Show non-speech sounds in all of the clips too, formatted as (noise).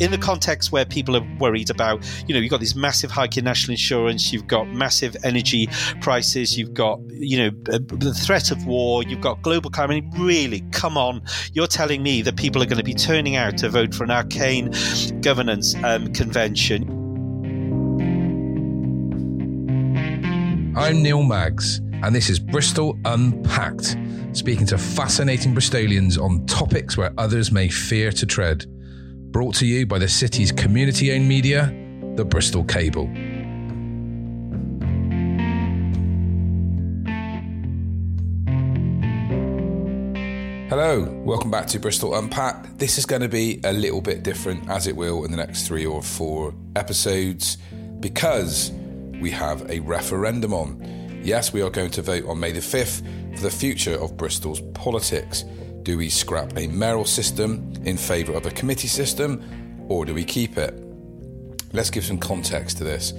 in the context where people are worried about, you know, you've got this massive hike in national insurance, you've got massive energy prices, you've got, you know, the threat of war, you've got global climate. Really, come on, you're telling me that people are going to be turning out to vote for an arcane governance um, convention. I'm Neil Maggs, and this is Bristol Unpacked, speaking to fascinating Bristolians on topics where others may fear to tread. Brought to you by the city's community owned media, the Bristol Cable. Hello, welcome back to Bristol Unpacked. This is going to be a little bit different, as it will in the next three or four episodes, because we have a referendum on. Yes, we are going to vote on May the 5th for the future of Bristol's politics. Do we scrap a mayoral system in favour of a committee system, or do we keep it? Let's give some context to this.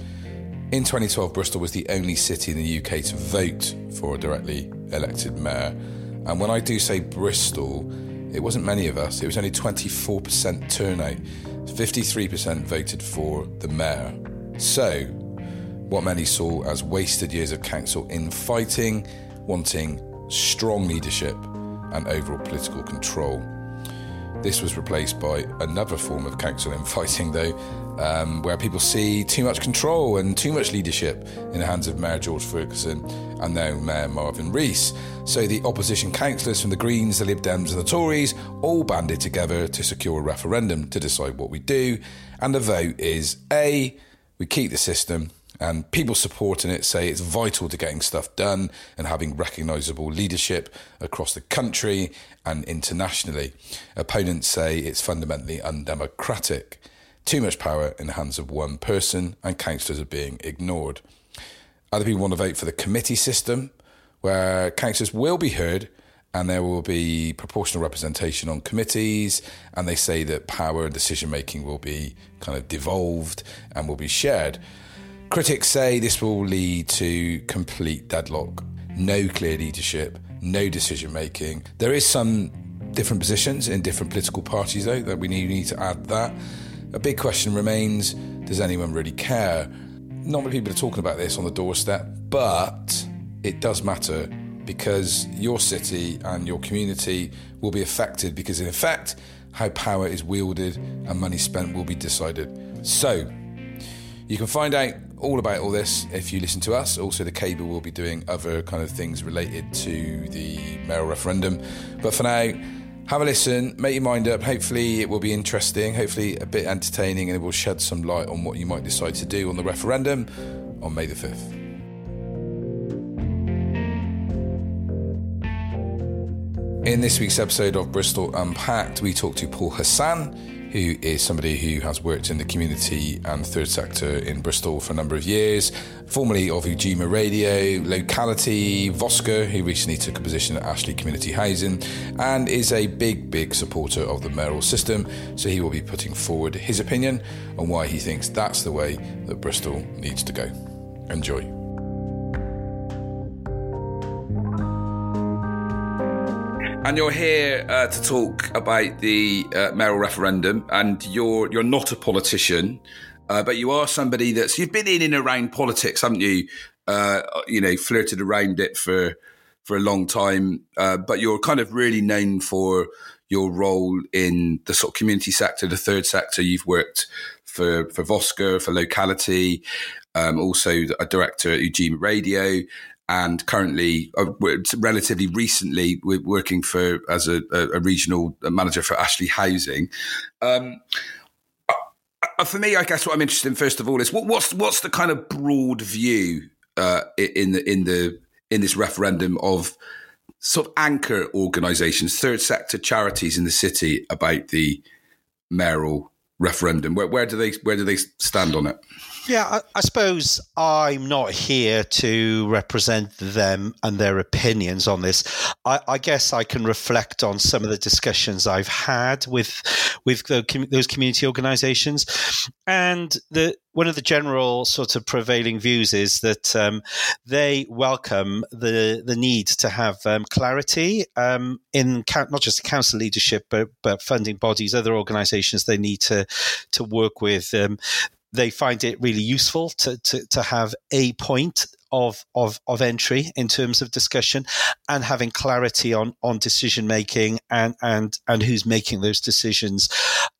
In 2012, Bristol was the only city in the UK to vote for a directly elected mayor. And when I do say Bristol, it wasn't many of us, it was only 24% turnout. 53% voted for the mayor. So, what many saw as wasted years of council infighting, wanting strong leadership and overall political control. This was replaced by another form of council (laughs) infighting, though, um, where people see too much control and too much leadership in the hands of Mayor George Ferguson and now Mayor Marvin Rees. So the opposition councillors from the Greens, the Lib Dems, and the Tories all banded together to secure a referendum to decide what we do. And the vote is A, we keep the system, and people supporting it say it's vital to getting stuff done and having recognisable leadership across the country and internationally. Opponents say it's fundamentally undemocratic. Too much power in the hands of one person, and councillors are being ignored. Other people want to vote for the committee system, where councillors will be heard and there will be proportional representation on committees. And they say that power and decision making will be kind of devolved and will be shared. Critics say this will lead to complete deadlock, no clear leadership, no decision making. There is some different positions in different political parties, though, that we need, need to add that. A big question remains does anyone really care? Not many people are talking about this on the doorstep, but it does matter because your city and your community will be affected because, in effect, how power is wielded and money spent will be decided. So, you can find out all about all this if you listen to us. Also, the cable will be doing other kind of things related to the mayoral referendum. But for now, have a listen, make your mind up. Hopefully, it will be interesting, hopefully, a bit entertaining, and it will shed some light on what you might decide to do on the referendum on May the 5th. In this week's episode of Bristol Unpacked, we talk to Paul Hassan who is somebody who has worked in the community and third sector in Bristol for a number of years, formerly of Ujima Radio, Locality, Voscur, who recently took a position at Ashley Community Housing, and is a big, big supporter of the mayoral system. So he will be putting forward his opinion on why he thinks that's the way that Bristol needs to go. Enjoy. And you're here uh, to talk about the uh, mayoral referendum, and you're you're not a politician, uh, but you are somebody that's you've been in and around politics, haven't you? Uh, you know, flirted around it for for a long time, uh, but you're kind of really known for your role in the sort of community sector, the third sector. You've worked for for Voscur, for locality, um, also a director at Ujima Radio, and currently, uh, relatively recently, we're working for as a, a regional manager for Ashley Housing. Um, uh, for me, I guess what I'm interested in first of all is what, what's what's the kind of broad view uh, in the in the in this referendum of sort of anchor organisations, third sector charities in the city about the mayoral referendum. Where, where do they where do they stand on it? Yeah, I, I, suppose I'm not here to represent them and their opinions on this. I, I, guess I can reflect on some of the discussions I've had with with the, those community organisations, and the one of the general sort of prevailing views is that um, they welcome the the need to have um, clarity um, in not just council leadership, but but funding bodies, other organisations they need to to work with um, they find it really useful to, to, to have a point of, of, of entry in terms of discussion and having clarity on, on decision making and, and, and who's making those decisions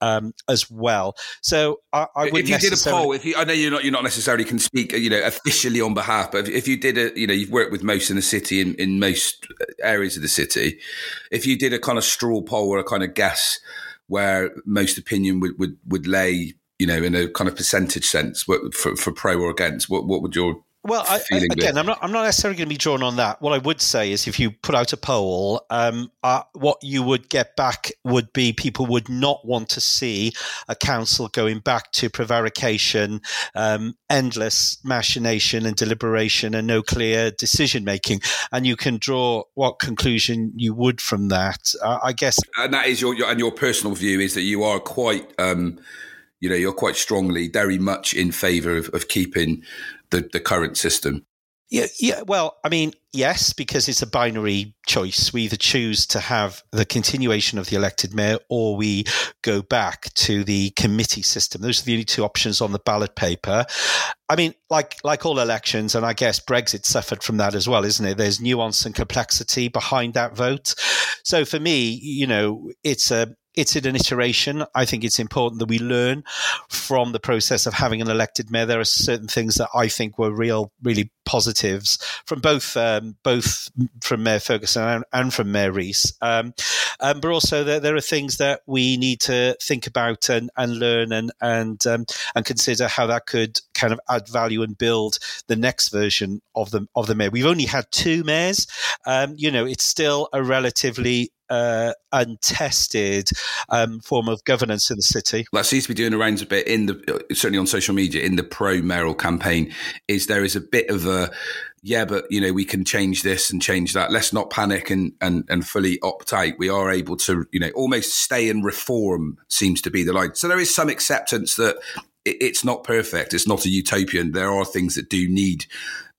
um, as well. So I, I would. If you did a poll, if you, I know you're not you're not necessarily can speak you know officially on behalf, but if, if you did a you know you've worked with most in the city in, in most areas of the city, if you did a kind of straw poll or a kind of guess where most opinion would, would, would lay you know, in a kind of percentage sense, for, for pro or against? What, what would your well, I, again, I'm not. I'm not necessarily going to be drawn on that. What I would say is, if you put out a poll, um, uh, what you would get back would be people would not want to see a council going back to prevarication, um, endless machination and deliberation, and no clear decision making. And you can draw what conclusion you would from that. Uh, I guess, and that is your, your, and your personal view is that you are quite. Um, you know, you're quite strongly, very much in favour of, of keeping the, the current system. Yeah, yeah. Well, I mean, yes, because it's a binary choice. We either choose to have the continuation of the elected mayor, or we go back to the committee system. Those are the only two options on the ballot paper. I mean, like like all elections, and I guess Brexit suffered from that as well, isn't it? There's nuance and complexity behind that vote. So for me, you know, it's a it's an iteration. I think it's important that we learn from the process of having an elected mayor. There are certain things that I think were real, really positives from both um, both from Mayor Ferguson and, and from Mayor Rees. Um, um, but also there, there, are things that we need to think about and, and learn and and um, and consider how that could kind of add value and build the next version of the of the mayor. We've only had two mayors. Um, you know, it's still a relatively uh, untested um, form of governance in the city. That seems to be doing the rounds a bit in the certainly on social media in the pro mayoral campaign. Is there is a bit of a yeah, but you know we can change this and change that. Let's not panic and and and fully opt out. We are able to you know almost stay and reform seems to be the line. So there is some acceptance that it's not perfect. It's not a utopian. There are things that do need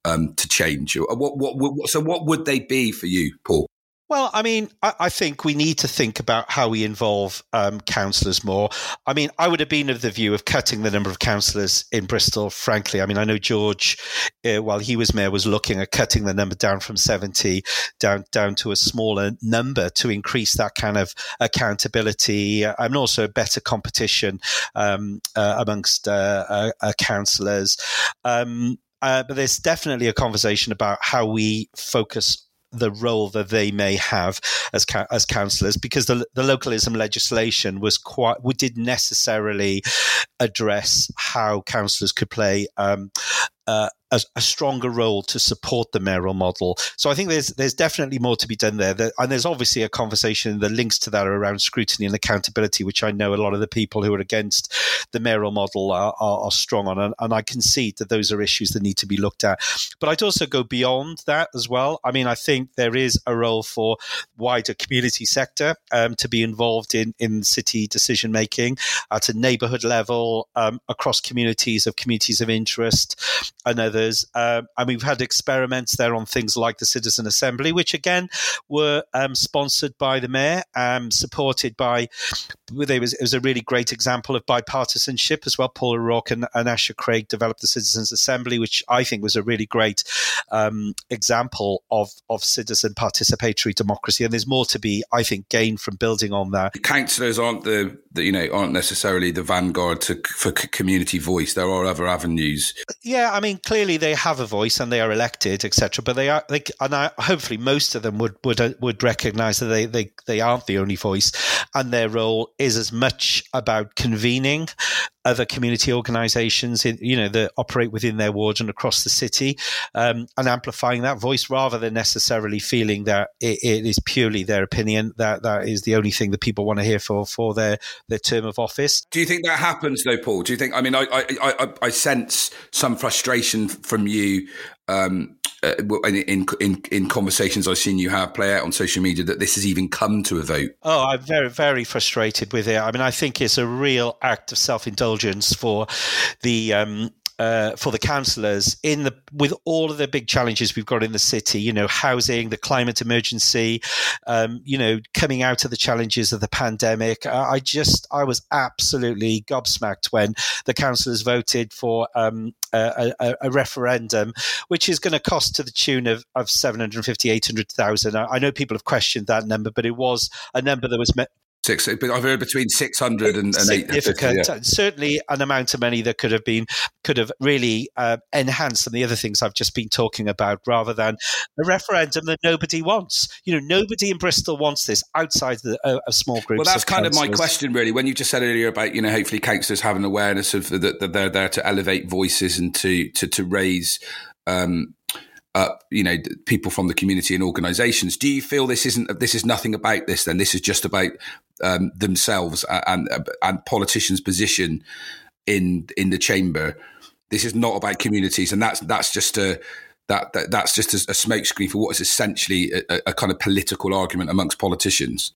um, to change. What, what, what, so what would they be for you, Paul? Well, I mean, I, I, think we need to think about how we involve um, councillors more. I mean, I would have been of the view of cutting the number of councillors in Bristol, frankly. I mean, I know George, uh, while he was mayor, was looking at cutting the number down from 70 down, down to a smaller number to increase that kind of accountability and also better competition um, uh, amongst uh, uh, uh, councillors. Um, uh, but there's definitely a conversation about how we focus the role that they may have as as councillors, because the the localism legislation was quite we did necessarily address how councillors could play um, uh, a, a, stronger role to support the mayoral model. So I think there's there's definitely more to be done there. And there's obviously a conversation that links to that around scrutiny and accountability, which I know a lot of the people who are against the mayoral model are, are, are strong on. And, and, I concede that those are issues that need to be looked at. But I'd also go beyond that as well. I mean, I think there is a role for wider community sector um, to be involved in, in city decision making at a neighbourhood level, um, across communities of communities of interest and others. Um, and we've had experiments there on things like the Citizen Assembly, which again were um, sponsored by the mayor, um, supported by. It was, it was a really great example of bipartisanship as well. Paul O'Rourke and, and Asher Craig developed the Citizens Assembly, which I think was a really great um, example of, of citizen participatory democracy. And there's more to be, I think, gained from building on that. Councillors aren't the, the, you know aren't necessarily the vanguard to, for community voice. There are other avenues. Yeah, I mean, clearly they have a voice and they are elected, etc. But they are, they, and I, hopefully most of them would would uh, would recognise that they, they they aren't the only voice, and their role is as much about convening other community organisations, you know, that operate within their wards and across the city, um, and amplifying that voice rather than necessarily feeling that it, it is purely their opinion that that is the only thing that people want to hear for for their their term of office. Do you think that happens though, Paul? Do you think? I mean, I I, I, I sense some frustration from you um, uh, in, in in conversations I've seen you have play out on social media that this has even come to a vote. Oh, I'm very very frustrated with it. I mean, I think it's a real act of self indulgence for the um, uh, for the councillors in the with all of the big challenges we've got in the city. You know, housing, the climate emergency, um, you know, coming out of the challenges of the pandemic. I, I just I was absolutely gobsmacked when the councillors voted for um, a, a, a, referendum, which is going to cost to the tune of, of 750, 800,000. I, I know people have questioned that number, but it was a number that was Six, but I've heard between six hundred and, and significant. Yeah. Certainly, an amount of money that could have been could have really uh, enhanced some of the other things I've just been talking about, rather than a referendum that nobody wants. You know, nobody in Bristol wants this outside the, uh, a small group. Well, that's kind of my question, really. When you just said earlier about you know, hopefully councillors have an awareness of that the, they're there to elevate voices and to to to raise. Um, uh, you know, people from the community and organisations. Do you feel this isn't this is nothing about this? Then this is just about um, themselves and, and politicians' position in in the chamber. This is not about communities, and that's that's just a that, that that's just a, a smokescreen for what is essentially a, a kind of political argument amongst politicians.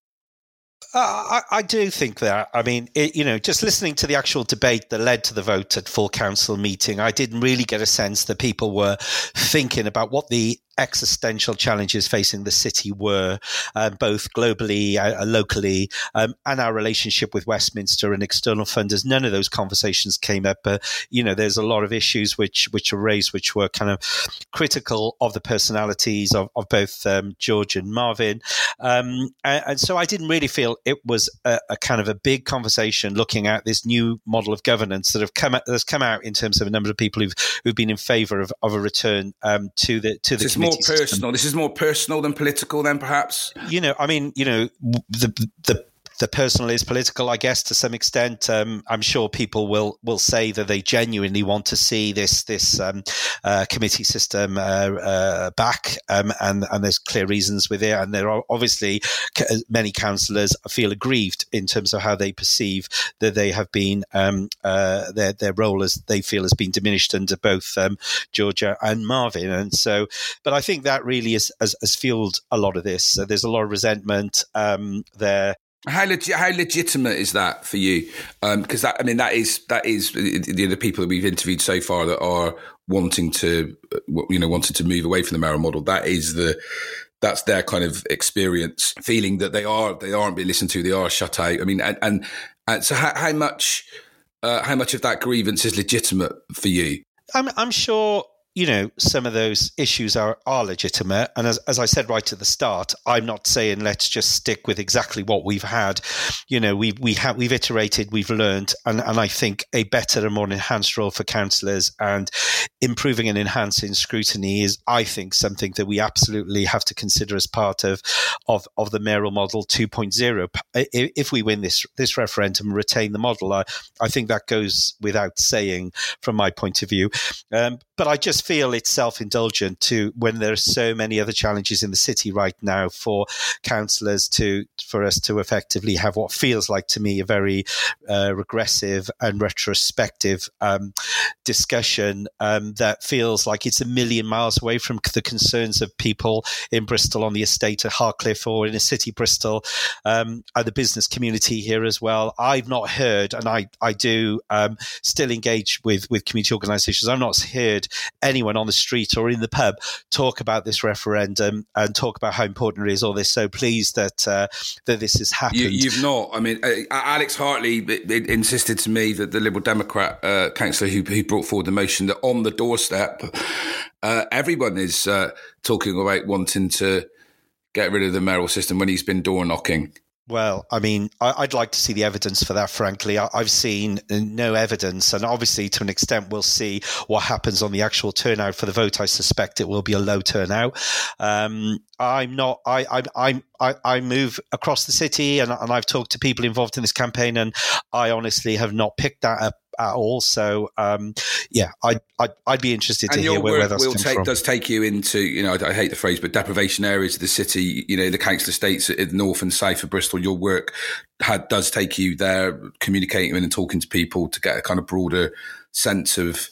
Uh, I, I, do think that. I mean, it, you know, just listening to the actual debate that led to the vote at full council meeting, I didn't really get a sense that people were thinking about what the existential challenges facing the city were, um, both globally, uh, uh, locally, um, and our relationship with Westminster and external funders. None of those conversations came up. But you know, there's a lot of issues which which are raised, which were kind of critical of the personalities of, of both um, George and Marvin. Um, and, and, so I didn't really feel it was a, a, kind of a big conversation looking at this new model of governance that have come that's come out in terms of a number of people who've who've been in favour of, of a return um, to the to the. So more personal. System. This is more personal than political, then perhaps. You know, I mean, you know, the the the personal is political, I guess, to some extent. Um, I'm sure people will will say that they genuinely want to see this this um, uh, committee system uh, uh, back, um, and and there's clear reasons with it. And there are obviously uh, many councillors feel aggrieved in terms of how they perceive that they have been um, uh, their their role as they feel has been diminished under both um, Georgia and Marvin. And so, but I think that really has, has, has fueled a lot of this. So there's a lot of resentment um, there. How legit? How legitimate is that for you? Because um, that, I mean, that is that is the, the people that we've interviewed so far that are wanting to, uh, you know, wanting to move away from the mayoral model. That is the that's their kind of experience, feeling that they are they aren't being listened to, they are shut out. I mean, and and, and so how, how much uh, how much of that grievance is legitimate for you? I'm I'm sure you know, some of those issues are, are legitimate. And as, as I said right at the start, I'm not saying let's just stick with exactly what we've had. You know, we, we have, we've iterated, we've learned, and, and I think a better and more enhanced role for councillors and improving and enhancing scrutiny is, I think, something that we absolutely have to consider as part of, of, of the mayoral model 2.0. If we win this, this referendum retain the model, I, I think that goes without saying from my point of view. Um, but I just feel it's self indulgent to when there are so many other challenges in the city right now for councillors to for us to effectively have what feels like to me a very uh, regressive and retrospective um, discussion um, that feels like it's a million miles away from the concerns of people in Bristol on the estate at Hartcliffe or in a city Bristol um, and the business community here as well. I've not heard, and I I do um, still engage with with community organisations. I've not heard anyone on the street or in the pub talk about this referendum and talk about how important it is. All this, so pleased that uh, that this has happened. You, have not. I mean, uh, Alex Hartley insisted to me that the Liberal Democrat uh, councillor who, who, brought forward the motion that on the doorstep, uh, everyone is uh, talking about wanting to get rid of the mayoral system when he's been door knocking. Well, I mean, I, would like to see the evidence for that, frankly. I, have seen no evidence. And obviously, to an extent, we'll see what happens on the actual turnout for the vote. I suspect it will be a low turnout. Um, I'm not, I, I, I, I move across the city and, and I've talked to people involved in this campaign, and I honestly have not picked that up at all. So um, yeah, I I'd, I'd, be interested to and hear where, where that's will take, from. does take you into you know I, I, hate the phrase, but deprivation areas of the city. You know the council estates in the north and south of Bristol. Your work had, does take you there, communicating and talking to people to get a kind of broader sense of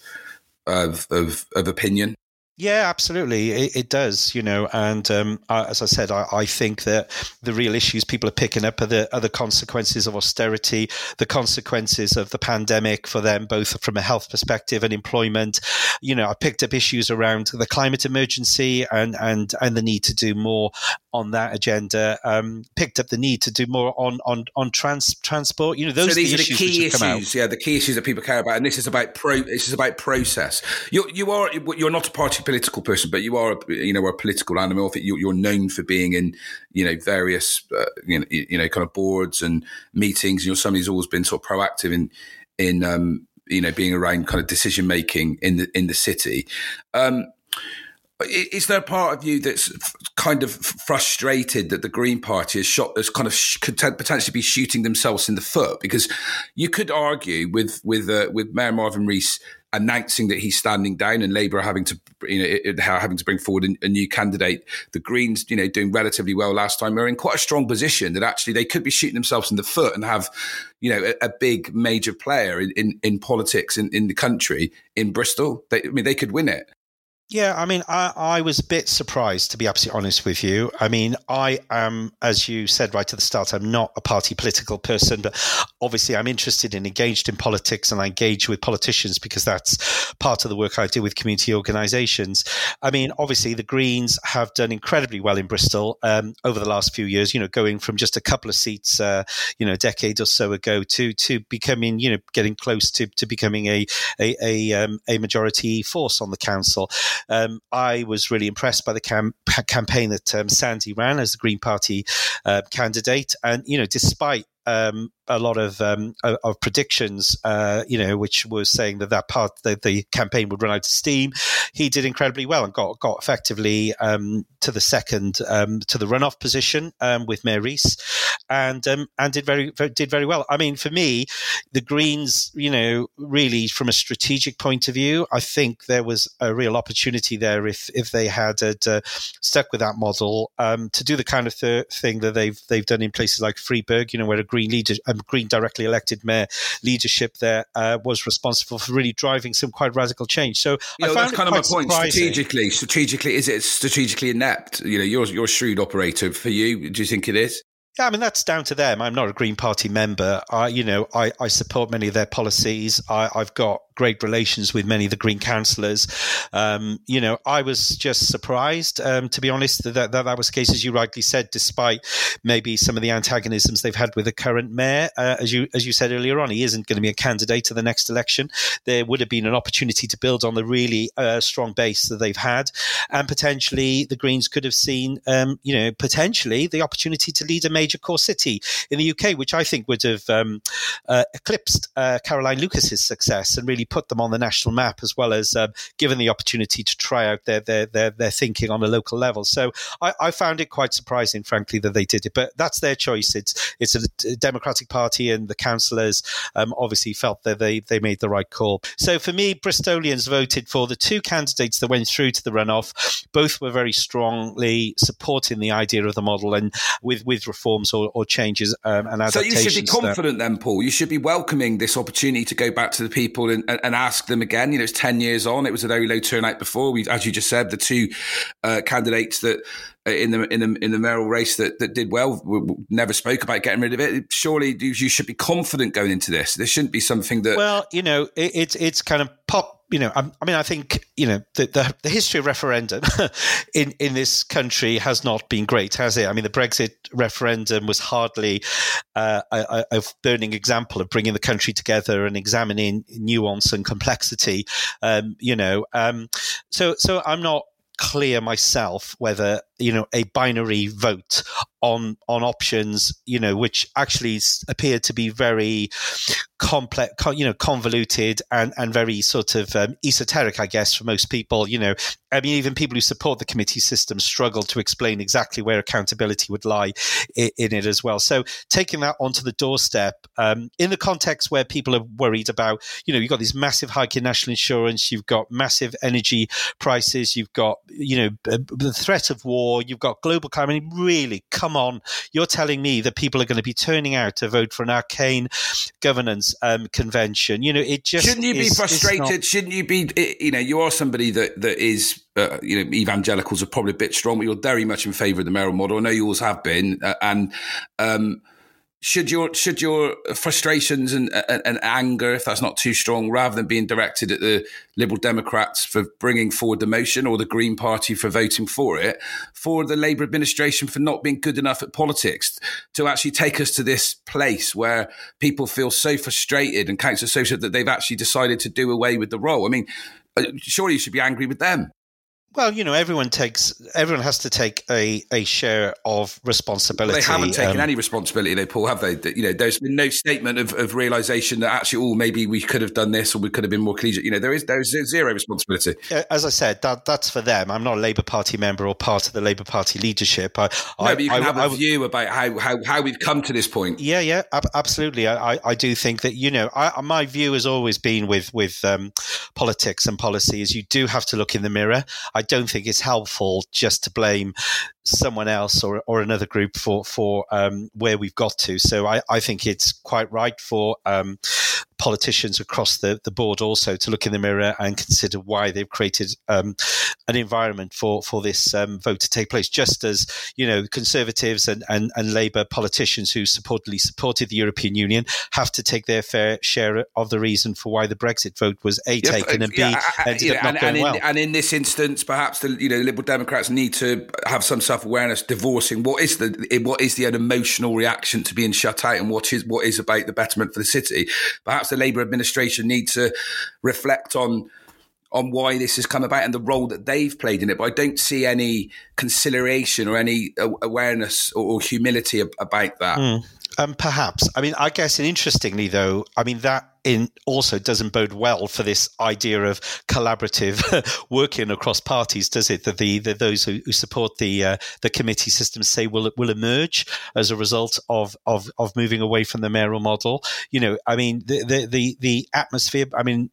of, of, of opinion. Yeah, absolutely. It, it, does, you know, and um, I, as I said, I, I, think that the real issues people are picking up are the, are the consequences of austerity, the consequences of the pandemic for them, both from a health perspective and employment. You know, I picked up issues around the climate emergency and and and the need to do more on that agenda. Um, picked up the need to do more on on on trans transport. You know, those so these are the, the key issues. Yeah, the key issues that people care about, and this is about pro. This is about process. You you are you're not a party political person, but you are, a, you know, a political animal. You're known for being in, you know, various, uh, you know, you know, kind of boards and meetings. You're somebody who's always been sort of proactive in, in, um, you know, being around kind of decision making in the in the city. Um, is there a part of you that's kind of frustrated that the Green Party has shot, has kind of potentially be shooting themselves in the foot? Because you could argue with with uh, with Mayor Marvin Rees announcing that he's standing down and Labour having to, you know, having to bring forward a, a, new candidate. The Greens, you know, doing relatively well last time, are in quite a strong position that actually they could be shooting themselves in the foot and have, you know, a, a big major player in, in, in politics in, in the country in Bristol. They, I mean, they could win it. Yeah, I mean, I, I was a bit surprised, to be absolutely honest with you. I mean, I am, as you said right at the start, I'm not a party political person, but obviously I'm interested and engaged in politics and I engage with politicians because that's part of the work I do with community organisations. I mean, obviously the Greens have done incredibly well in Bristol um, over the last few years, you know, going from just a couple of seats, uh, you know, a decade or so ago to to becoming, you know, getting close to, to becoming a, a, a, um, a majority force on the council. Um, I was really impressed by the cam- campaign that um, Sandy ran as the Green Party uh, candidate, and you know, despite um, a lot of um, of predictions, uh, you know, which was saying that that part that the campaign would run out of steam. He did incredibly well and got got effectively um, to the second um, to the runoff position um, with Mayor Rees, and um, and did very, did very well. I mean, for me, the Greens, you know, really from a strategic point of view, I think there was a real opportunity there if if they had uh, stuck with that model to do the kind of th- thing that they've they've done in places like Freiburg, you know, where a Green leader um, Green directly elected mayor leadership there uh, was responsible for really driving some quite radical change. So you know, that's kind of my point. Surprising. Strategically, strategically, is it strategically inept? You know, you're you're a shrewd operator. For you, do you think it is? Yeah, I mean that's down to them. I'm not a Green Party member. I, you know, I, I support many of their policies. I, have got great relations with many of the Green councillors. Um, you know, I was just surprised, um, to be honest, that, that that was the case, as you rightly said, despite maybe some of the antagonisms they've had with the current mayor. Uh, as you as you said earlier on, he isn't going to be a candidate to the next election. There would have been an opportunity to build on the really uh, strong base that they've had, and potentially the Greens could have seen, um, you know, potentially the opportunity to lead a major core city in the UK, which I think would have um, uh, eclipsed uh, Caroline Lucas's success and really put them on the national map as well as um, given the opportunity to try out their, their, their, their thinking on a local level. So I, I, found it quite surprising, frankly, that they did it. But that's their choice. It's it's a Democratic Party, and the councillors um, obviously felt that they, they made the right call. So for me, Bristolians voted for the two candidates that went through to the runoff. Both were very strongly supporting the idea of the model and with, with reforms or, or changes um, and adaptations. So you should be confident then, Paul. You should be welcoming this opportunity to go back to the people and, and, and, ask them again. You know, it's 10 years on. It was a very low turnout before. We, as you just said, the two uh, candidates that uh, in the in the in the mayoral race that, that did well never spoke about getting rid of it. Surely you should be confident going into this. There shouldn't be something that. Well, you know, it, it's it's kind of pop you know, I, I, mean, I think you know the, the, the history of referendum (laughs) in in this country has not been great, has it? I mean, the Brexit referendum was hardly uh, a, a, burning example of bringing the country together and examining nuance and complexity. Um, you know, um, so so I'm not clear myself whether you know a binary vote on on options, you know, which actually appear to be very complex, you know, convoluted and and very sort of um, esoteric, I guess, for most people. You know, I mean, even people who support the committee system struggle to explain exactly where accountability would lie in, in it as well. So taking that onto the doorstep um, in the context where people are worried about, you know, you've got this massive hike in national insurance, you've got massive energy prices, you've got, you know, the threat of war, you've got global climate. I mean, really, come on. You're telling me that people are going to be turning out to vote for an arcane governance um, convention. You know, it just shouldn't you is, be frustrated? Not- shouldn't you be? You know, you are somebody that that is. Uh, you know, evangelicals are probably a bit strong, but you're very much in favour of the mayoral model. I know you always have been, uh, and um, should your should your frustrations and, and, and, anger, if that's not too strong, rather than being directed at the Liberal Democrats for bringing forward the motion or the Green Party for voting for it, for the Labour administration for not being good enough at politics to actually take us to this place where people feel so frustrated and council associate that they've actually decided to do away with the role. I mean, uh, surely you should be angry with them. Well, you know, everyone takes everyone has to take a, a share of responsibility. They haven't taken um, any responsibility, they Paul, have they? You know, there's been no statement of, of realization that actually, oh, maybe we could have done this or we could have been more collegiate. You know, there is there's zero responsibility. As I said, that that's for them. I'm not a Labour Party member or part of the Labour Party leadership. I, no, I, but you can I, have I, a view about how, how how we've come to this point. Yeah, yeah, absolutely. I I do think that you know, my view has always been with with um, politics and policy is you do have to look in the mirror. I don't think it's helpful just to blame someone else or, or another group for for um, where we've got to. So I, I think it's quite right for um, politicians across the, the board also to look in the mirror and consider why they've created um, an environment for for this um, vote to take place. Just as you know, conservatives and, and, and Labour politicians who supportedly supported the European Union have to take their fair share of the reason for why the Brexit vote was a taken and yeah, b ended yeah, up not and, going and in, well. And in this instance, perhaps the you know Liberal Democrats need to have some self awareness, divorcing what is the what is the emotional reaction to being shut out and what is what is about the betterment for the city. Perhaps the Labour administration need to reflect on on why this has come about and the role that they've played in it. But I don't see any conciliation or any awareness or, humility about that. Mm. Um, perhaps. I mean, I guess, and interestingly, though, I mean that in also doesn't bode well for this idea of collaborative (laughs) working across parties, does it? That the, the those who, who, support the uh, the committee system say will will emerge as a result of, of of moving away from the mayoral model. You know, I mean, the the the, the atmosphere. I mean,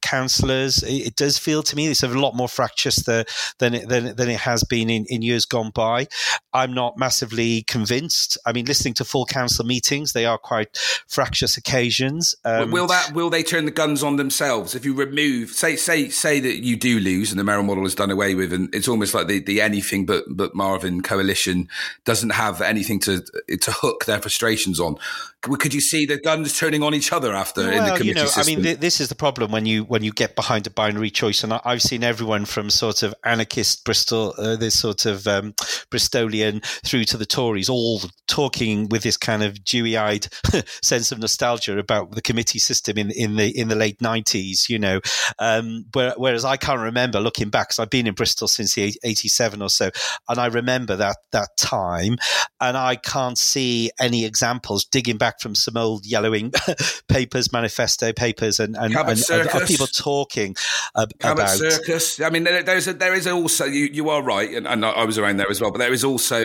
councillors. It, it, does feel to me it's a lot more fractious the, than it, than than it has been in, in years gone by. I'm not massively convinced. I mean, listening to full council meetings, they are quite fractious occasions. Um, will that will they turn the guns on themselves? If you remove say say say that you do lose and the mayoral model is done away with and it's almost like the, the anything but but Marvin coalition doesn't have anything to to hook their frustrations on. Could you see the guns turning on each other after well, in the committee you know, system? I mean, th- this is the problem when you when you get behind a binary choice, and I, have seen everyone from sort of anarchist Bristol, uh, this sort of um, Bristolian, through to the Tories, all talking with this kind of dewy-eyed (laughs) sense of nostalgia about the committee system in in the in the late nineties. You know, um, where, whereas I can't remember looking back because I've been in Bristol since the eighty seven or so, and I remember that that time, and I can't see any examples digging back from some old yellowing (laughs) papers, manifesto papers, and and, and, and people talking ab- about circus. I mean, there, there's a, there is also you, you are right, and, and I was around there as well. But there is also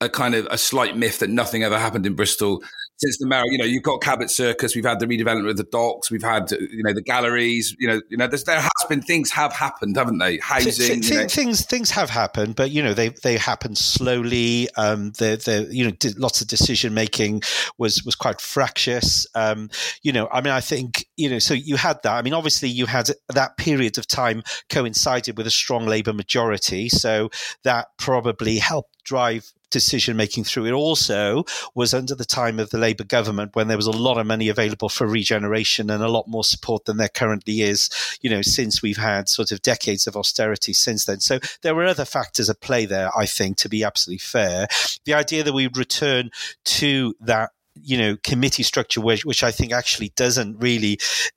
a kind of a slight myth that nothing ever happened in Bristol since the mayor, you know, you've got Cabot Circus, we've had the redevelopment of the docks, we've had, you know, the galleries, you know, you know, there has been things have happened, haven't they? Housing, th- th- things, things have happened, but you know, they they happen slowly. Um, the the you know, lots of decision making was was quite fractious. Um, you know, I mean, I think you know, so you had that. I mean, obviously, you had that period of time coincided with a strong Labour majority, so that probably helped drive decision making through. It also was under the time of the Labour government when there was a lot of money available for regeneration and a lot more support than there currently is, you know, since we've had sort of decades of austerity since then. So there were other factors at play there, I think, to be absolutely fair. The idea that we return to that you know committee structure which, which i think actually doesn't really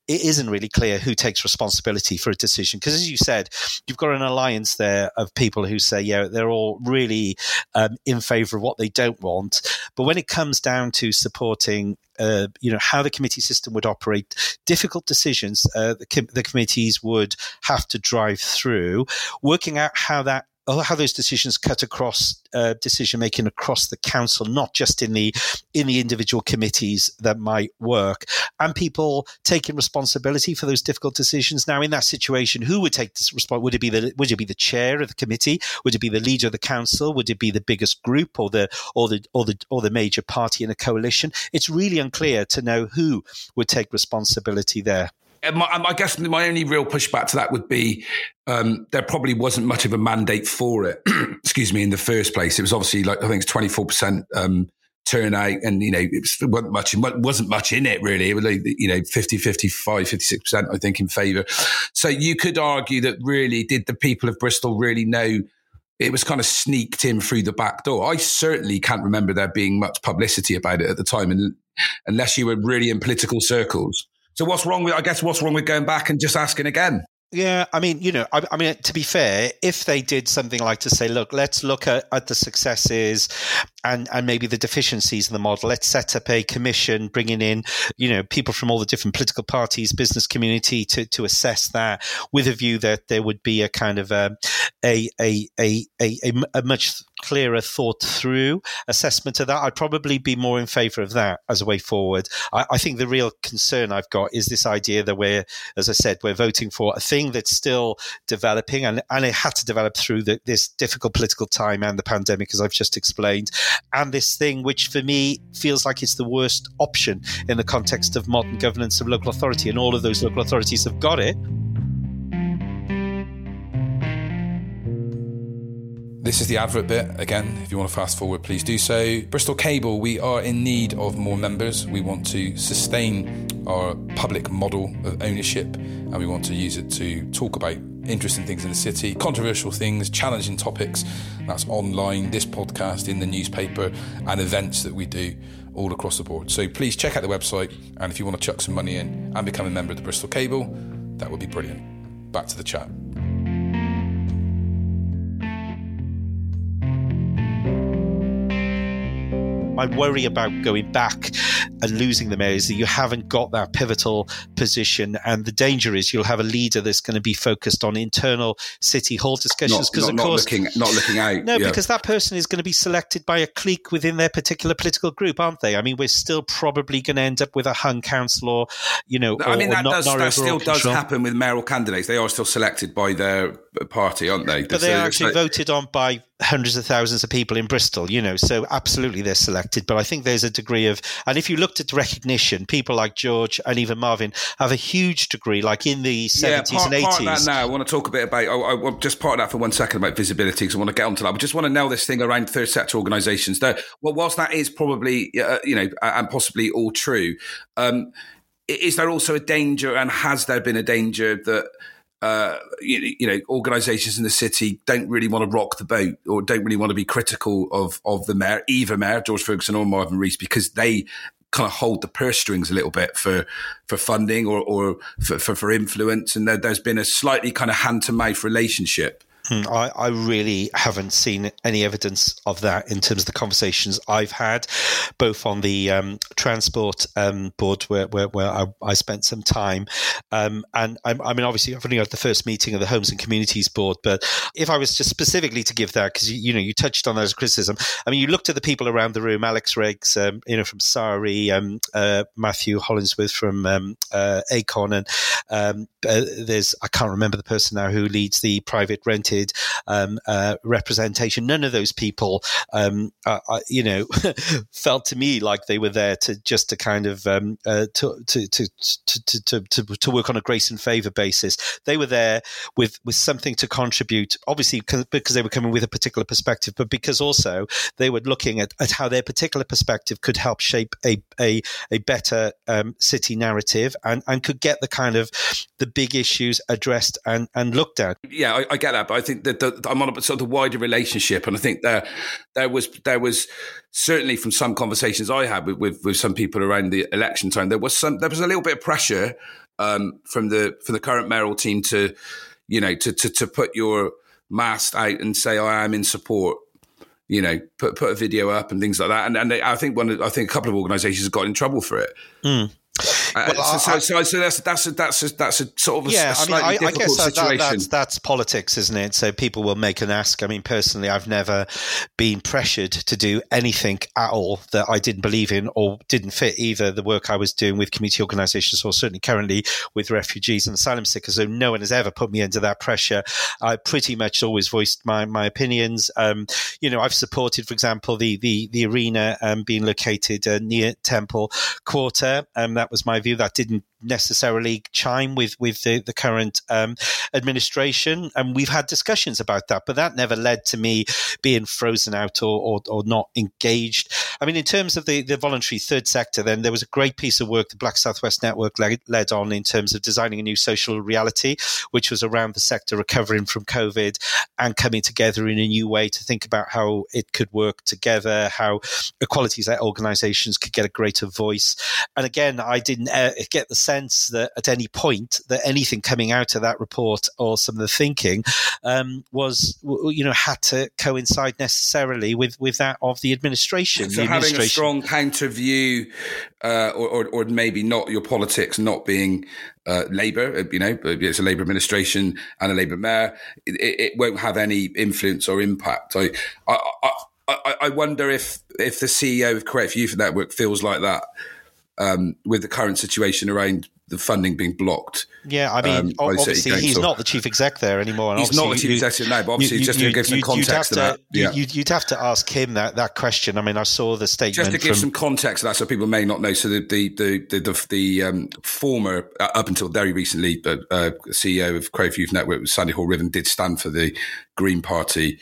it isn't really clear who takes responsibility for a decision because as you said you've got an alliance there of people who say yeah they're all really um, in favor of what they don't want but when it comes down to supporting uh, you know how the committee system would operate. Difficult decisions uh, the, com- the committees would have to drive through, working out how that how those decisions cut across uh, decision making across the council, not just in the in the individual committees that might work, and people taking responsibility for those difficult decisions. Now, in that situation, who would take this responsibility? Would it be the would it be the chair of the committee? Would it be the leader of the council? Would it be the biggest group or the or the or the or the major party in a coalition? It's really unclear to know who would take responsibility there. I guess my only real pushback to that would be um, there probably wasn't much of a mandate for it. (clears throat) excuse me, in the first place, it was obviously like I think it's twenty four percent um, turnout, and you know it wasn't much It wasn't much in it really. It was like you know 50, 55, 56 percent I think in favour. So you could argue that really did the people of Bristol really know it was kind of sneaked in through the back door. I certainly can't remember there being much publicity about it at the time, and unless you were really in political circles. So what's wrong with? I guess what's wrong with going back and just asking again? Yeah, I mean, you know, I, I, mean, to be fair, if they did something like to say, look, let's look at, at the successes and and maybe the deficiencies in the model. Let's set up a commission, bringing in, you know, people from all the different political parties, business community to to assess that, with a view that there would be a kind of um, a a a a, a, a much clearer thought through assessment of that. I'd probably be more in favour of that as a way forward. I, I, think the real concern I've got is this idea that we're, as I said, we're voting for a thing that's still developing and, and it had to develop through the, this difficult political time and the pandemic, as I've just explained. And this thing, which for me feels like it's the worst option in the context of modern governance of local authority. And all of those local authorities have got it. This is the advert bit. Again, if you want to fast forward, please do so. Bristol Cable, we are in need of more members. We want to sustain our public model of ownership and we want to use it to talk about interesting things in the city, controversial things, challenging topics. That's online, this podcast, in the newspaper, and events that we do all across the board. So please check out the website and if you want to chuck some money in and become a member of the Bristol Cable, that would be brilliant. Back to the chat. My worry about going back and losing the mayor is that you haven't got that pivotal position, and the danger is you'll have a leader that's going to be focused on internal city hall discussions because, of course, looking, not looking out. No, yeah. because that person is going to be selected by a clique within their particular political group, aren't they? I mean, we're still probably going to end up with a hung council, or you know, I mean, that, not, does, that still control. does happen with mayoral candidates. They are still selected by their party, aren't they? But they are actually like, voted on by hundreds of thousands of people in Bristol, you know, so absolutely they're selected. But I think there's a degree of, and if you looked at recognition, people like George and even Marvin have a huge degree, like in the 70s yeah, part, and 80s. Part of that now, I want to talk a bit about, I, I want just part of that for one second about visibility because I want to get onto that. I just want to nail this thing around third sector organisations. Though, well, whilst that is probably, uh, you know, and possibly all true, um, is there also a danger and has there been a danger that uh, you, you, know, organisations in the city don't really want to rock the boat or don't really want to be critical of of the mayor, either mayor George Ferguson or Marvin Rees, because they kind of hold the purse strings a little bit for for funding or, or for, for, for influence, and there, has been a slightly kind of hand to mouth relationship. Hmm, I, I, really haven't seen any evidence of that in terms of the conversations I've had, both on the um, transport um, board where, where, where I, I, spent some time. Um, and I, I, mean, obviously, I've only had the first meeting of the Homes and Communities Board, but if I was just specifically to give that, because you, you, know, you touched on that those criticism. I mean, you looked at the people around the room, Alex Raikes, um, you know, from SARI, um, uh, Matthew Hollingsworth from um, uh, Acon, and uh, there's, I can't remember the person now who leads the private rented um, uh, representation. None of those people, um, uh, you know, (laughs) felt to me like they were there to just to kind of um, uh, to, to, to, to, to, to, to work on a grace and favor basis. They were there with with something to contribute, obviously because they were coming with a particular perspective, but because also they were looking at, at how their particular perspective could help shape a a, a better um, city narrative and, and could get the kind of the big issues addressed and, and looked at. Yeah, I, I get that, but I think that the, I'm on a sort of the wider relationship, and I think there there was there was certainly from some conversations I had with, with, with some people around the election time, there was some there was a little bit of pressure um, from the from the current mayoral team to you know to to, to put your mast out and say I am in support you know, put put a video up and things like that. And and I think one, I think a couple of organisations got in trouble for it. Mm. Uh, well, so, I, so, so, that's that's a, that's a, that's a sort of a, yeah. A I mean, I, I guess that, that, that's, that's politics, isn't it? So people will make an ask. I mean, personally, I've never been pressured to do anything at all that I didn't believe in or didn't fit either the work I was doing with community organisations or certainly currently with refugees and asylum seekers. So no one has ever put me under that pressure. I pretty much always voiced my my opinions. Um, you know, I've supported, for example, the the the arena um, being located uh, near Temple Quarter. Um, that was my That didn't necessarily chime with with the, the current um, administration, and we've had discussions about that. But that never led to me being frozen out or, or, or not engaged. I mean, in terms of the, the voluntary third sector, then there was a great piece of work the Black Southwest Network led, led on in terms of designing a new social reality, which was around the sector recovering from COVID and coming together in a new way to think about how it could work together, how equalities organisations could get a greater voice. And again, I didn't uh, get the sense that at any point that anything coming out of that report or some of the thinking um, was, you know, had to coincide necessarily with, with that of the administration. So the having a strong counter view, uh, or, or, or, maybe not your politics not being uh, Labour, uh, you know, it's a Labour administration and a Labour mayor, it, it, won't have any influence or impact. I, I, I, I wonder if if the CEO of Creative Youth Network feels like that um, with the current situation around the funding being blocked. Yeah, I mean, um, obviously he's not the chief exec there anymore. he's not the chief executive now, but obviously you, just you, to give some context to, to that. Yeah. You, would have to ask him that, that question. I mean, I saw the statement. Just to give from, some context to that, so people may not know. So the the the the, the, the um, former, uh, up until very recently, uh, uh, CEO of Creative Youth Network, was Sandy Hore-Ruthven, did stand for the Green Party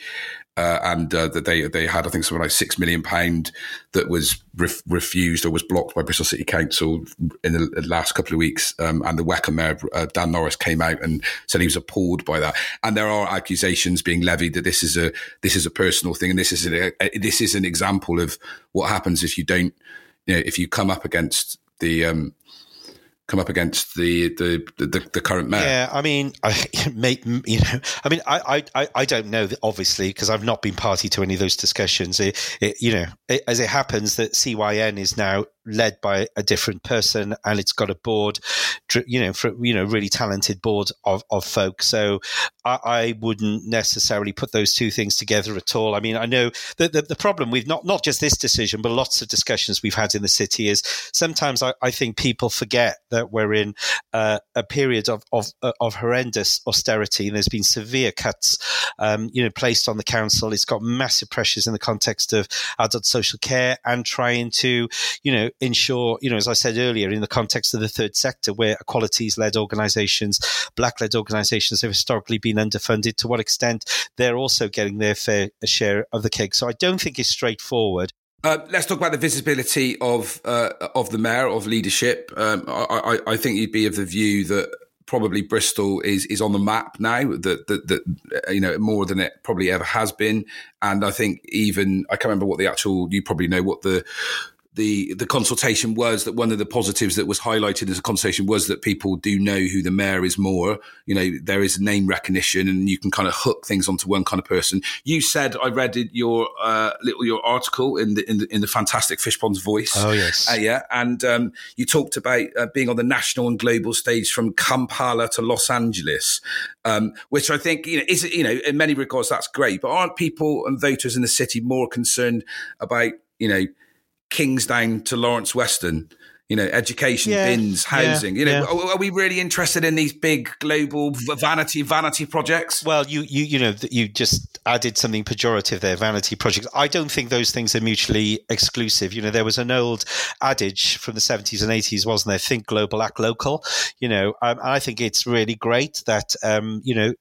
uh, and uh, that they they had I think something like six million pound that was ref- refused or was blocked by Bristol City Council in the last couple of weeks. Um, and the WECA Mayor uh, Dan Norris came out and said he was appalled by that. And there are accusations being levied that this is a this is a personal thing, and this is a, a, this is an example of what happens if you don't you know if you come up against the um, come up against the the the, the current mayor. Yeah, I mean, (laughs) I, you know, I mean, I I, I don't know obviously because I've not been party to any of those discussions. It, it, you know, it, as it happens that CYN is now led by a different person and it's got a board, you know, for, you know, really talented board of, of folks. So I, I, wouldn't necessarily put those two things together at all. I mean, I know that the, the, problem with not, not just this decision, but lots of discussions we've had in the city is sometimes I, I think people forget that we're in uh, a period of, of, of horrendous austerity and there's been severe cuts, um, you know, placed on the council. It's got massive pressures in the context of adult social care and trying to, you know, ensure, you know, as I said earlier, in the context of the third sector, where equalities led organizations, black led organizations have historically been underfunded, to what extent they're also getting their fair share of the cake. So I don't think it's straightforward. Uh, let's talk about the visibility of uh, of the mayor of leadership. Um, I, I, I, think you'd be of the view that probably Bristol is is on the map now. That that, that you know more than it probably ever has been. And I think even I can't remember what the actual. You probably know what the the the consultation was that one of the positives that was highlighted as a consultation was that people do know who the mayor is more. You know, there is name recognition, and you can kind of hook things onto one kind of person. You said I read your uh, little your article in the in the, in the fantastic Fishponds Voice. Oh yes, uh, yeah, and um, you talked about uh, being on the national and global stage from Kampala to Los Angeles, um, which I think you know is you know in many regards that's great. But aren't people and voters in the city more concerned about you know Kingsdown to Lawrence Weston, you know, education, yeah, bins, housing. Yeah, you know, yeah. are, are, we really interested in these big global vanity vanity projects? Well, you you you know you just added something pejorative there, vanity projects. I don't think those things are mutually exclusive. You know, there was an old adage from the seventies and eighties, wasn't there? Think global, act local. You know, um, I think it's really great that um, you know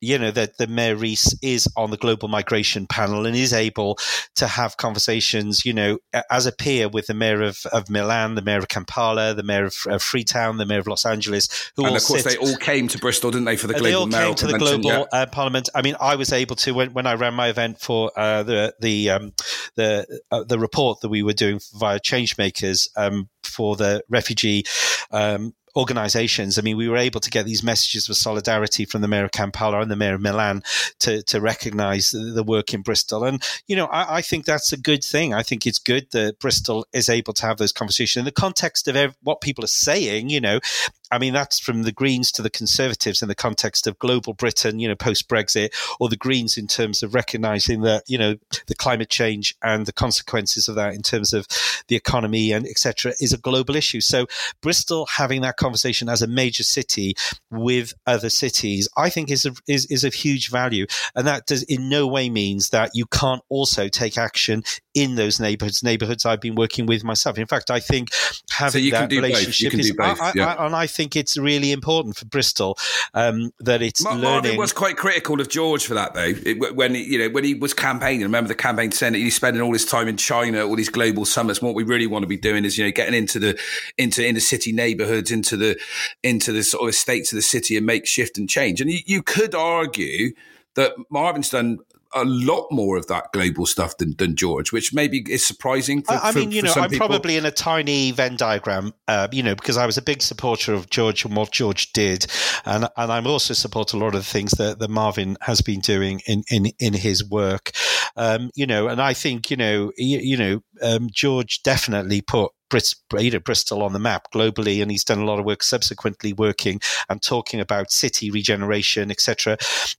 you know, that the Mayor Rees is on the global migration panel and is able to have conversations, you know, as a peer with the mayor of, of Milan, the mayor of Kampala, the mayor of uh, Freetown, the mayor of Los Angeles, who and of course sit, they all came to Bristol, didn't they, for the global They all came to the global yeah. uh, parliament. I mean, I was able to when, when I ran my event for uh, the the um, the uh, the report that we were doing via Changemakers um, for the refugee um, organizations. I mean, we were able to get these messages of solidarity from the mayor of Kampala and the mayor of Milan to, to recognize the work in Bristol. And, you know, I, I, think that's a good thing. I think it's good that Bristol is able to have those conversations in the context of ev- what people are saying, you know, I mean, that's from the Greens to the Conservatives in the context of global Britain, you know, post Brexit, or the Greens in terms of recognizing that, you know, the climate change and the consequences of that in terms of the economy and etc. is a global issue. So Bristol having that conversation as a major city with other cities, I think is a, is, is of huge value. And that does in no way means that you can't also take action in those neighborhoods, neighborhoods I've been working with myself. In fact, I think having so that relationship is, both, I, yeah. I, and I think it's really important for Bristol um, that it's learning. Marvin was quite critical of George for that, though. It, when you know when he was campaigning, remember the campaign saying that he's spending all his time in China, all these global summits. what we really want to be doing is you know getting into the into inner city neighborhoods, into the into the sort of estates of the city, and make shift and change. And you, you could argue that Marvin's done a lot more of that global stuff than, than George, which maybe is surprising. For, I, I mean, you know, I'm people. probably in a tiny Venn diagram, uh, you know, because I was a big supporter of George and what George did, and and I'm also support a lot of the things that, that Marvin has been doing in in in his work, um, you know, and I think you know, you, you know, um, George definitely put Bristol on the map globally, and he's done a lot of work subsequently working and talking about city regeneration, etc.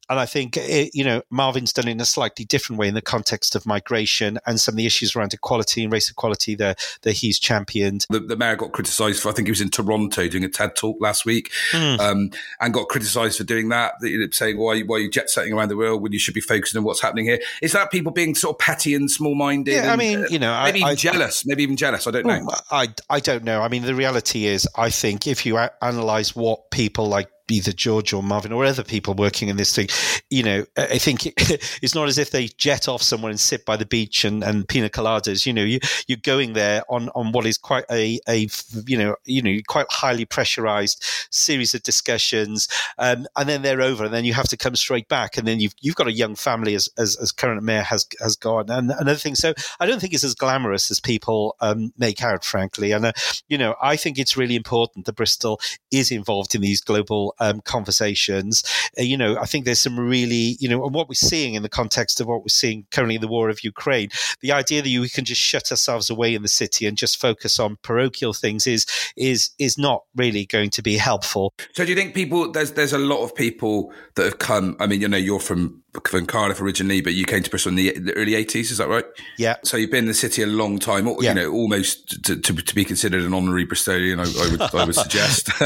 And I think it, eh, you know Marvin's done it in a slightly different way in the context of migration and some of the issues around equality and race equality that that he's championed. The, the mayor got criticised for I think he was in Toronto doing a TED talk last week, mm. um, and got criticised for doing that, saying why why are you jet setting around the world when you should be focusing on what's happening here? Is that people being sort of petty and small minded? Yeah, I mean, you know, maybe I, even I, jealous, maybe even jealous. I don't know. I, I don't know. I mean, the reality is, I think if you analyze what people like either George or Marvin or other people working in this thing, you know, I think (laughs) it's not as if they jet off somewhere and sit by the beach and, and pina coladas. You know, you, you're going there on, on what is quite a, a you know, you know, quite highly pressurized series of discussions, um, and then they're over, and then you have to come straight back, and then you've you've got a young family as as, as current mayor has has got, and another thing. So I don't think it's as glamorous as people um, make out, frankly, and uh, you know, I think it's really important that Bristol is involved in these global um, conversations. Uh, you know, I think there's some really, you know, and what we're seeing in the context of what we're seeing currently in the war of Ukraine, the idea that you, we can just shut ourselves away in the city and just focus on parochial things is is is not really going to be helpful. So, do you think people? There's there's a lot of people that have come. I mean, you know, you're from from Cardiff originally, but you came to Bristol in the, the, early 80s, is that right? Yeah. So you've been in the city a long time, you yeah. know, almost to, to, to, be considered an honorary Bristolian, I, I would, I would suggest. (laughs) (laughs)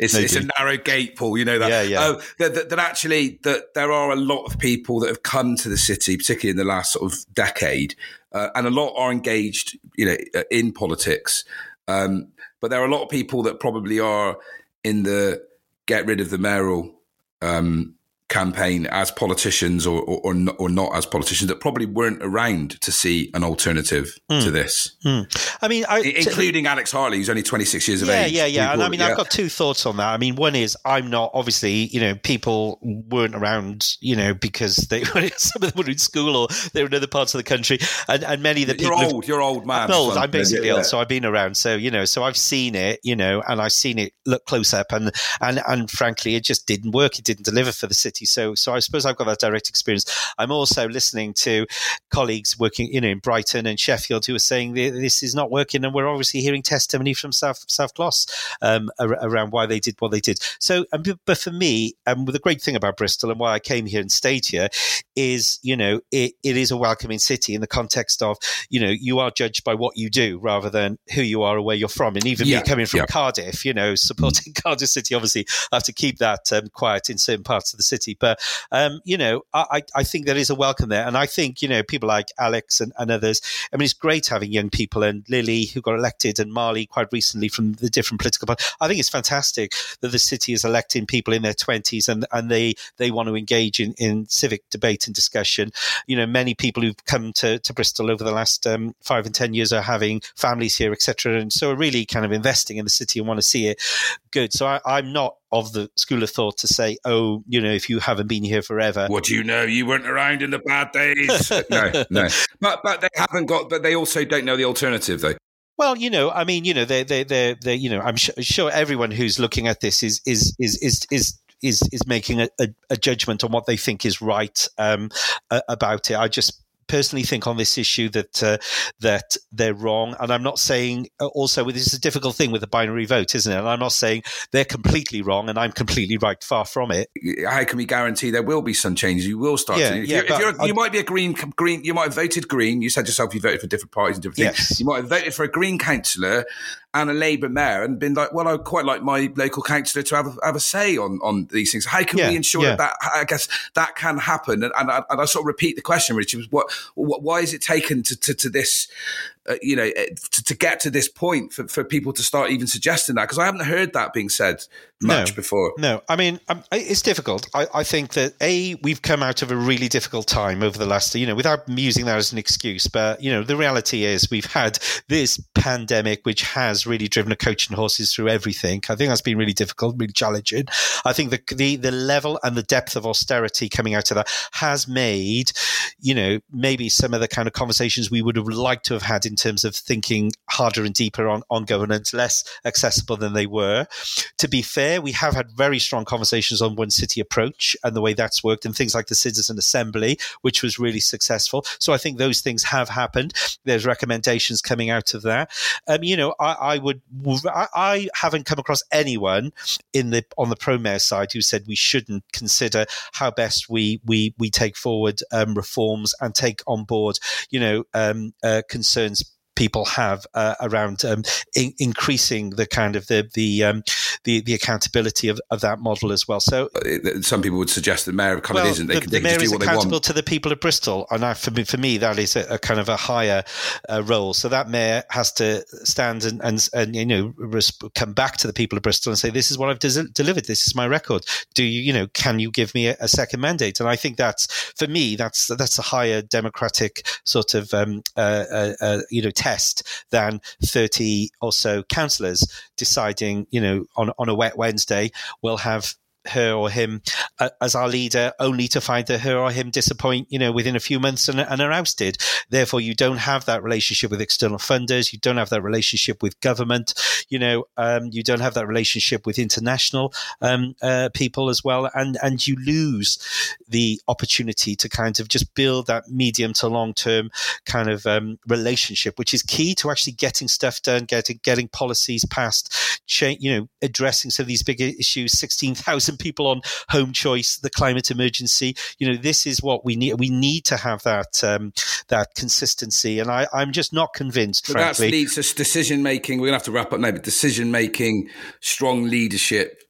it's, it's, a narrow gate, Paul, you know that. Yeah, yeah. Uh, that, that, that, actually, that there are a lot of people that have come to the city, particularly in the last sort of decade, uh, and a lot are engaged, you know, uh, in politics. Um, but there are a lot of people that probably are in the get rid of the mayoral um, campaign as politicians or, or, or, not, or, not, as politicians that probably weren't around to see an alternative mm. to this. Mm. I mean, I, including Alex Harley, who's only 26 years of yeah, age. Yeah, yeah, yeah. And I mean, yeah. I've got two thoughts on that. I mean, one is I'm not, obviously, you know, people weren't around, you know, because they (laughs) some of them were in school or they were in other parts of the country. And, and many of the people. You're old, you're old man. I'm old. I'm basically yeah. old. So I've been around. So, you know, so I've seen it, you know, and I've seen it look close up. And, and, and frankly, it just didn't work. It didn't deliver for the city. So, so I suppose I've got that direct experience, I'm also listening to colleagues working, you know, in Brighton and Sheffield who are saying this is not working, and we're obviously hearing testimony from South South Glos um, around why they did what they did. So, um, but for me, um, the great thing about Bristol and why I came here and stayed here is, you know, it, it is a welcoming city in the context of, you know, you are judged by what you do rather than who you are or where you're from. And even yeah. me coming from yeah. Cardiff, you know, supporting (laughs) Cardiff City, obviously, I have to keep that um, quiet in certain parts of the city But um, you know, I, I think there is a welcome there, and I think you know people like Alex and, and others. I mean, it's great having young people and Lily who got elected and Marley quite recently from the different political parties. I think it's fantastic that the city is electing people in their twenties and and they they want to engage in in civic debate and discussion. You know, many people who've come to, to Bristol over the last um, five and ten years are having families here, etc., and so are really kind of investing in the city and want to see it good. So I, I'm not of the school of thought to say, oh, you know, if you haven't been here forever, what do you know? You weren't around in the bad days. (laughs) no, no. But but they haven't got. But they also don't know the alternative though. Well, you know, I mean, you know, they they they they you know, I'm sh- sure everyone who's looking at this is is is is is is, is making a, a, a, judgment on what they think is right um, about it. I just personally think on this issue that uh, that they're wrong, and I'm not saying uh, also this is a difficult thing with the binary vote, isn't it? And I'm not saying they're completely wrong and I'm completely right. Far from it. How can we guarantee there will be some changes? You will start. Yeah, to, if yeah, you're, if you're, you might be a green green. You might have voted green. You said yourself you voted for different parties and different things. Yes. You might have voted for a green councillor and a Labour mayor and been like, well, I would quite like my local councillor to have a, have a say on, on these things. How can yeah, we ensure yeah. that, that, I guess, that can happen? And, and, I, and I sort of repeat the question, which was, what, what why is it taken to, to, to this uh, you know, eh, to, to, get to this point for, for people to start even suggesting that? Because I haven't heard that being said much no, before. No, I mean, um, it's difficult. I, I, think that, A, we've come out of a really difficult time over the last, you know, without using that as an excuse, but, you know, the reality is we've had this pandemic which has really driven a coach and horses through everything. I think that's been really difficult, really challenging. I think the, the, the level and the depth of austerity coming out of that has made, you know, maybe some of the kind of conversations we would have liked to have had in terms of thinking harder and deeper on, on governance, less accessible than they were. To be fair, we have had very strong conversations on one city approach and the way that's worked, and things like the Citizen Assembly, which was really successful. So I think those things have happened. There's recommendations coming out of that. Um, you know, I, I would, I, I, haven't come across anyone in the on the pro mayor side who said we shouldn't consider how best we we we take forward um, reforms and take on board, you know, um, uh, concerns people have uh, around um, in- increasing the kind of the the um, the, the, accountability of, of that model as well. So uh, some people would suggest the mayor kind well, of isn't. They, the, can, the mayor is accountable to the people of Bristol, and I, for me, for me, that is a, a kind of a higher uh, role. So that mayor has to stand and and, and you know come back to the people of Bristol and say, "This is what I've des- delivered. This is my record. Do you you know can you give me a, a, second mandate?" And I think that's for me that's that's a higher democratic sort of um, uh, uh, uh you know test than 30 or so councillors deciding, you know, on, on a wet Wednesday, we'll have her or him uh, as our leader, only to find that her or him disappoint, you know, within a few months and, and are ousted. Therefore, you don't have that relationship with external funders. You don't have that relationship with government. You know, um, you don't have that relationship with international um, uh, people as well, and and you lose the opportunity to kind of just build that medium to long term kind of um, relationship, which is key to actually getting stuff done, getting getting policies passed, cha- you know, addressing some of these big issues. Sixteen thousand some people on home choice, the climate emergency. You know, this is what we need. We need to have that um, that consistency, and I, am just not convinced. But frankly, that leads to decision making. We're gonna have to wrap up now, but decision making, strong leadership,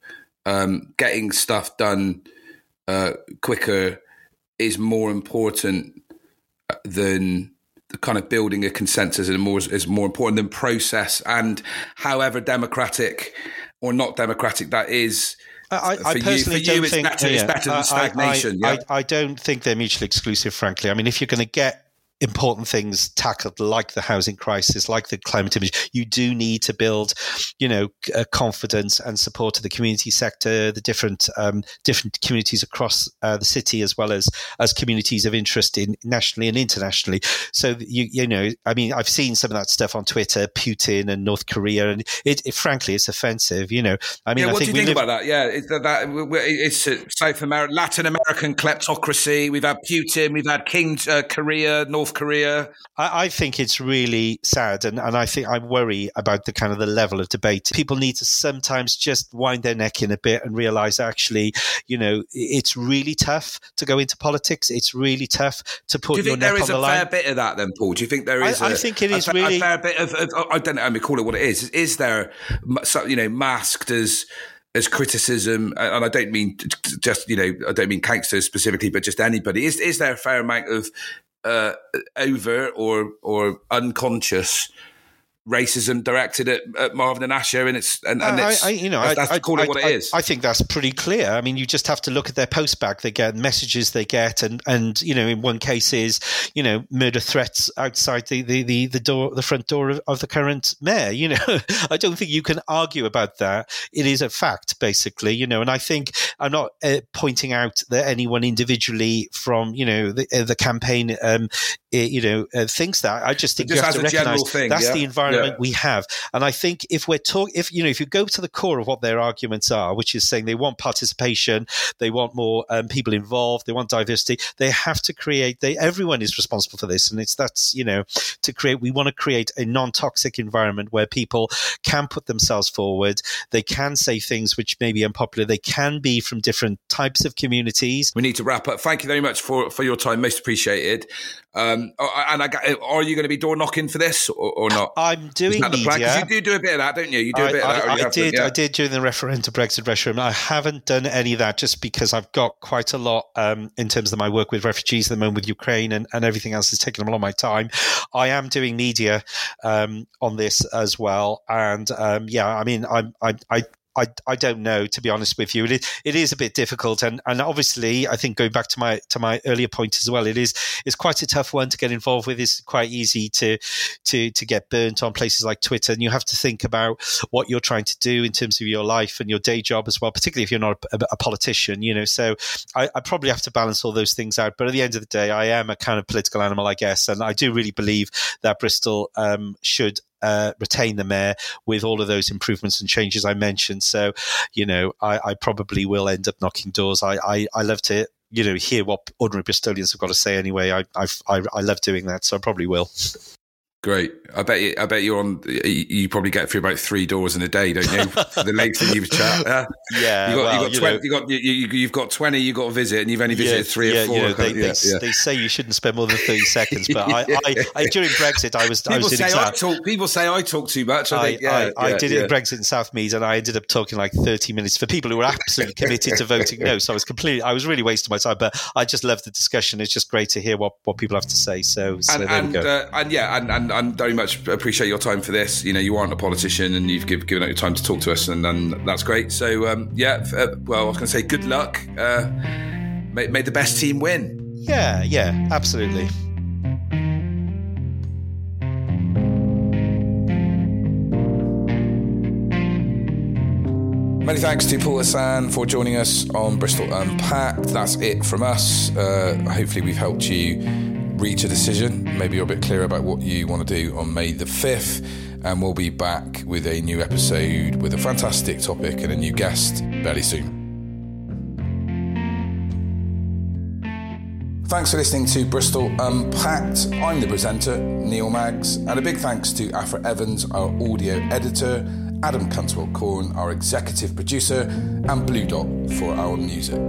um, getting stuff done uh, quicker is more important uh, than the kind of building a consensus and more is more important than process and however democratic or not democratic that is I, I personally you, don't think better, yeah, it's better than stagnation. I, yeah? I, I, don't think they're mutually exclusive. Frankly, I mean, if you're going to get important things tackled, like the housing crisis, like the climate image, you do need to build, you know, uh, confidence and support to the community sector, the different um, different communities across uh, the city, as well as as communities of interest in nationally and internationally. So you you know, I mean, I've seen some of that stuff on Twitter, Putin and North Korea, and it, it frankly, it's offensive. You know, I mean, yeah, what do you think live- about that? Yeah, it's, that, it's South America, Latin American kleptocracy. We've had Putin, we've had King uh, Korea, North Korea? I, I, think it's really sad, and, and I think I worry about the kind of the level of debate. People need to sometimes just wind their neck in a bit and realize actually, you know, it's really tough to go into politics. It's really tough to put. Do you think there is a fair bit of that, then, Paul? Do you think there is? I, a, I think it is a, really a fair bit of, of. I don't know. I mean, call it what it is. Is there, you know, masked as as criticism, and I don't mean just you know I don't mean gangsters specifically, but just anybody. Is is there a fair amount of uh, over or or unconscious racism directed at, at, Marvin and Asher, and it's and, and it's, I, I, you know that's, that's I, call it what it is. I think that's pretty clear. I mean, you just have to look at their postback. They get messages they get, and and you know, in one case is you know murder threats outside the the the, the door, the front door of, of the current mayor. You know, (laughs) I don't think you can argue about that. It is a fact, basically. You know, and I think I'm not uh, pointing out that anyone individually from you know the, uh, the campaign, um, you know, uh, thinks that. I just think just you have to recognize thing, that's yeah? the environment yeah. we have. And I think if we're talking, if you know, if you go to the core of what their arguments are, which is saying they want participation, they want more um, people involved, they want diversity, they have to create. They everyone is responsible for this, and it's that's you know to create. We want to create a non-toxic environment where people can put themselves forward. They can say things which may be unpopular. They can be from different types of communities. We need to wrap up. Thank you very much for for your time. Most appreciated. Um, oh, and I, are you going to be door knocking for this or, or not? I'm doing media. You do do a bit of that, don't you? You do a bit I, of that. I, did. yeah. I did during the referendum Brexit referendum. I haven't done any of that just because I've got quite a lot um, in terms of my work with refugees at the moment with Ukraine and, and everything else is taking a lot of my time. I am doing media um, on this as well, and um, yeah, I mean, I'm I, I I, I don't know to be honest with you. It is, it is a bit difficult, and, and obviously, I think going back to my to my earlier point as well, it is it's quite a tough one to get involved with. It's quite easy to to to get burnt on places like Twitter, and you have to think about what you're trying to do in terms of your life and your day job as well, particularly if you're not a, a politician. You know, so I, I probably have to balance all those things out. But at the end of the day, I am a kind of political animal, I guess, and I do really believe that Bristol um, should uh, retain the mayor with all of those improvements and changes I mentioned. So, you know, I, I probably will end up knocking doors. I, I, I love to you know hear what ordinary Bristolians have got to say anyway. I I I love doing that, so I probably will. (laughs) Great. I bet you. I bet you're on. You probably get through about three doors in a day, don't you? (laughs) the length that you've chat. Uh, yeah. You got, well, you got, 20, you, got you, have got twenty. You got to visit, and you've only visited yeah, three yeah, or four. You know, they, yeah, they, they, say you shouldn't spend more than thirty (laughs) seconds, but I, I, I, during Brexit, I was. People I was say I talk. People say I talk too much. I, think, I, I did it in Brexit in Southmead, and I ended up talking like thirty minutes for people who were absolutely committed to voting no. So I was completely. I was really wasting my time, but I just love the discussion. It's just great to hear what, what people have to say. So, so and, there and, we go. Uh, and yeah, and, and, and very much appreciate your time for this. You know, you aren't a politician, and you've give, given out your time to talk to us, and, and that's great. So, um, yeah, uh, well, I was going to say good luck. Uh, may, may the best team win. Yeah, yeah, absolutely. Many thanks to Paul Hassan for joining us on Bristol Unpacked. That's it from us. Uh, hopefully, we've helped you reach a decision. Maybe you're a bit clearer about what you want to do on May the 5th. And we'll be back with a new episode with a fantastic topic and a new guest very soon. Thanks for listening to Bristol Unpacked. I'm the presenter, Neil Maggs, and a big thanks to Afra Evans, our audio editor, Adam Cantwell Corn, our executive producer, and Blue Dot for our music.